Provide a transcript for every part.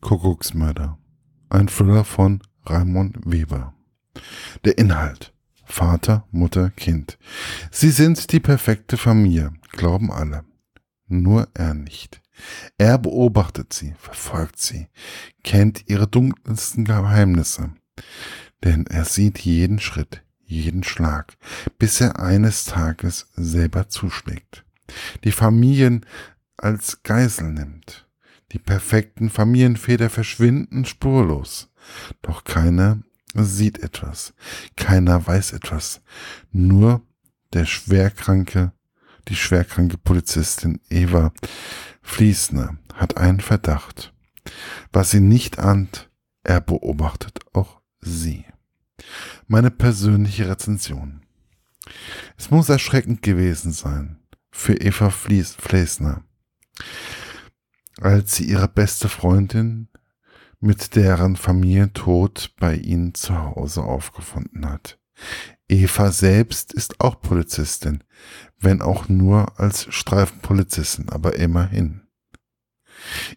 Kuckucksmörder. Ein Thriller von Raimund Weber. Der Inhalt. Vater, Mutter, Kind. Sie sind die perfekte Familie, glauben alle. Nur er nicht. Er beobachtet sie, verfolgt sie, kennt ihre dunkelsten Geheimnisse. Denn er sieht jeden Schritt, jeden Schlag, bis er eines Tages selber zuschlägt. Die Familien als Geisel nimmt. Die perfekten Familienväter verschwinden spurlos. Doch keiner sieht etwas. Keiner weiß etwas. Nur der schwerkranke, die schwerkranke Polizistin Eva Fließner hat einen Verdacht. Was sie nicht ahnt, er beobachtet auch sie. Meine persönliche Rezension. Es muss erschreckend gewesen sein für Eva Fließner als sie ihre beste Freundin mit deren Familientod bei ihnen zu Hause aufgefunden hat. Eva selbst ist auch Polizistin, wenn auch nur als Streifenpolizistin, aber immerhin.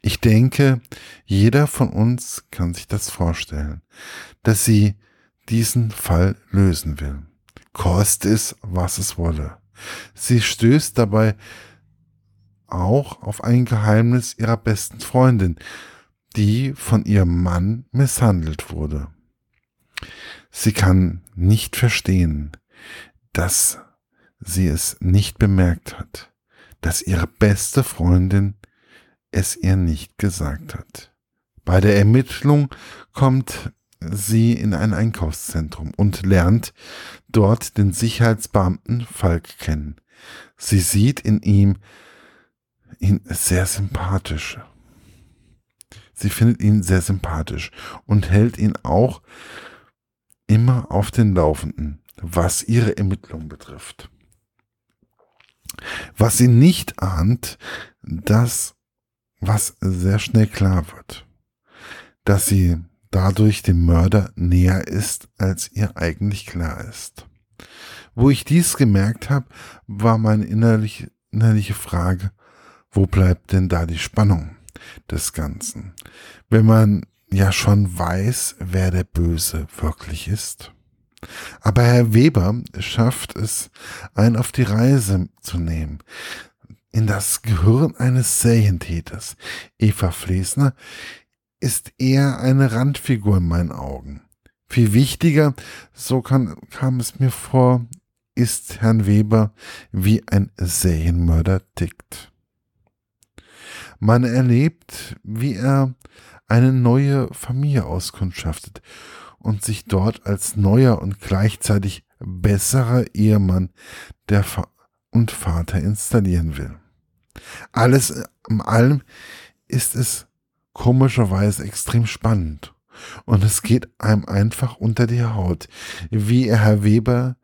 Ich denke, jeder von uns kann sich das vorstellen, dass sie diesen Fall lösen will. Kost es, was es wolle. Sie stößt dabei auch auf ein Geheimnis ihrer besten Freundin, die von ihrem Mann misshandelt wurde. Sie kann nicht verstehen, dass sie es nicht bemerkt hat, dass ihre beste Freundin es ihr nicht gesagt hat. Bei der Ermittlung kommt sie in ein Einkaufszentrum und lernt dort den Sicherheitsbeamten Falk kennen. Sie sieht in ihm ihn sehr sympathisch. Sie findet ihn sehr sympathisch und hält ihn auch immer auf den Laufenden, was ihre Ermittlung betrifft. Was sie nicht ahnt, das, was sehr schnell klar wird, dass sie dadurch dem Mörder näher ist, als ihr eigentlich klar ist. Wo ich dies gemerkt habe, war meine innerliche, innerliche Frage, wo bleibt denn da die Spannung des Ganzen? Wenn man ja schon weiß, wer der Böse wirklich ist. Aber Herr Weber schafft es, einen auf die Reise zu nehmen, in das Gehirn eines Serientäters. Eva Flesner ist eher eine Randfigur in meinen Augen. Viel wichtiger, so kann, kam es mir vor, ist Herrn Weber, wie ein Serienmörder tickt. Man erlebt, wie er eine neue Familie auskundschaftet und sich dort als neuer und gleichzeitig besserer Ehemann der Fa und Vater installieren will. Alles in allem ist es komischerweise extrem spannend und es geht einem einfach unter die Haut, wie Herr Weber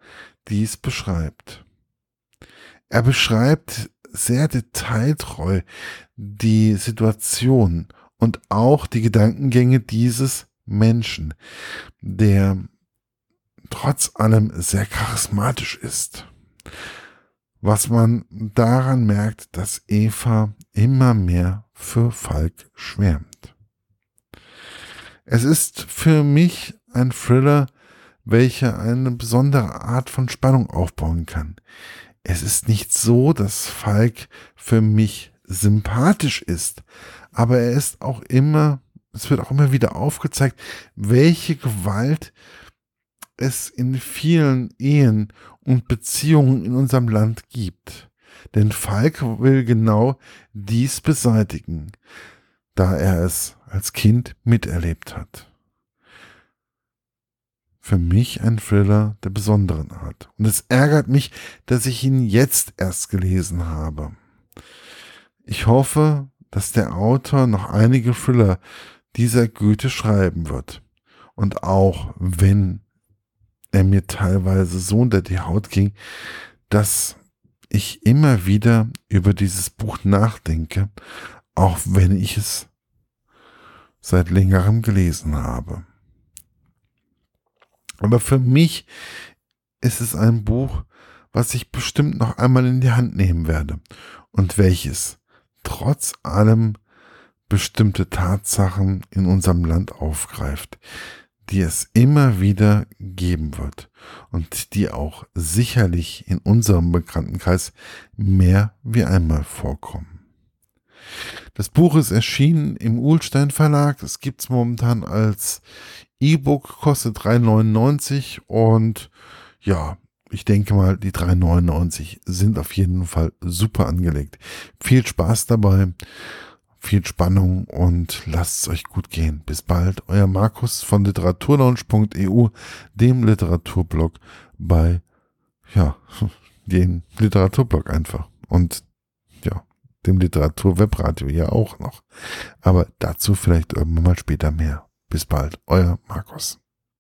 dies beschreibt. Er beschreibt sehr detailtreu die Situation und auch die Gedankengänge dieses Menschen, der trotz allem sehr charismatisch ist. Was man daran merkt, dass Eva immer mehr für Falk schwärmt. Es ist für mich ein Thriller, welcher eine besondere Art von Spannung aufbauen kann es ist nicht so, dass Falk für mich sympathisch ist, aber er ist auch immer, es wird auch immer wieder aufgezeigt, welche Gewalt es in vielen Ehen und Beziehungen in unserem Land gibt. Denn Falk will genau dies beseitigen, da er es als Kind miterlebt hat für mich ein Thriller der besonderen Art. Und es ärgert mich, dass ich ihn jetzt erst gelesen habe. Ich hoffe, dass der Autor noch einige Thriller dieser Güte schreiben wird. Und auch wenn er mir teilweise so unter die Haut ging, dass ich immer wieder über dieses Buch nachdenke, auch wenn ich es seit längerem gelesen habe. Aber für mich ist es ein Buch, was ich bestimmt noch einmal in die Hand nehmen werde und welches trotz allem bestimmte Tatsachen in unserem Land aufgreift, die es immer wieder geben wird und die auch sicherlich in unserem Bekanntenkreis mehr wie einmal vorkommen. Das Buch ist erschienen im Uhlstein Verlag. Es gibt es momentan als E-Book, kostet 3,99 und ja, ich denke mal, die 3,99 sind auf jeden Fall super angelegt. Viel Spaß dabei viel Spannung und lasst es euch gut gehen. Bis bald, euer Markus von literaturlaunch.eu, dem Literaturblog bei, ja, dem Literaturblog einfach. Und dem Literaturwebradio ja auch noch. Aber dazu vielleicht irgendwann mal später mehr. Bis bald, euer Markus.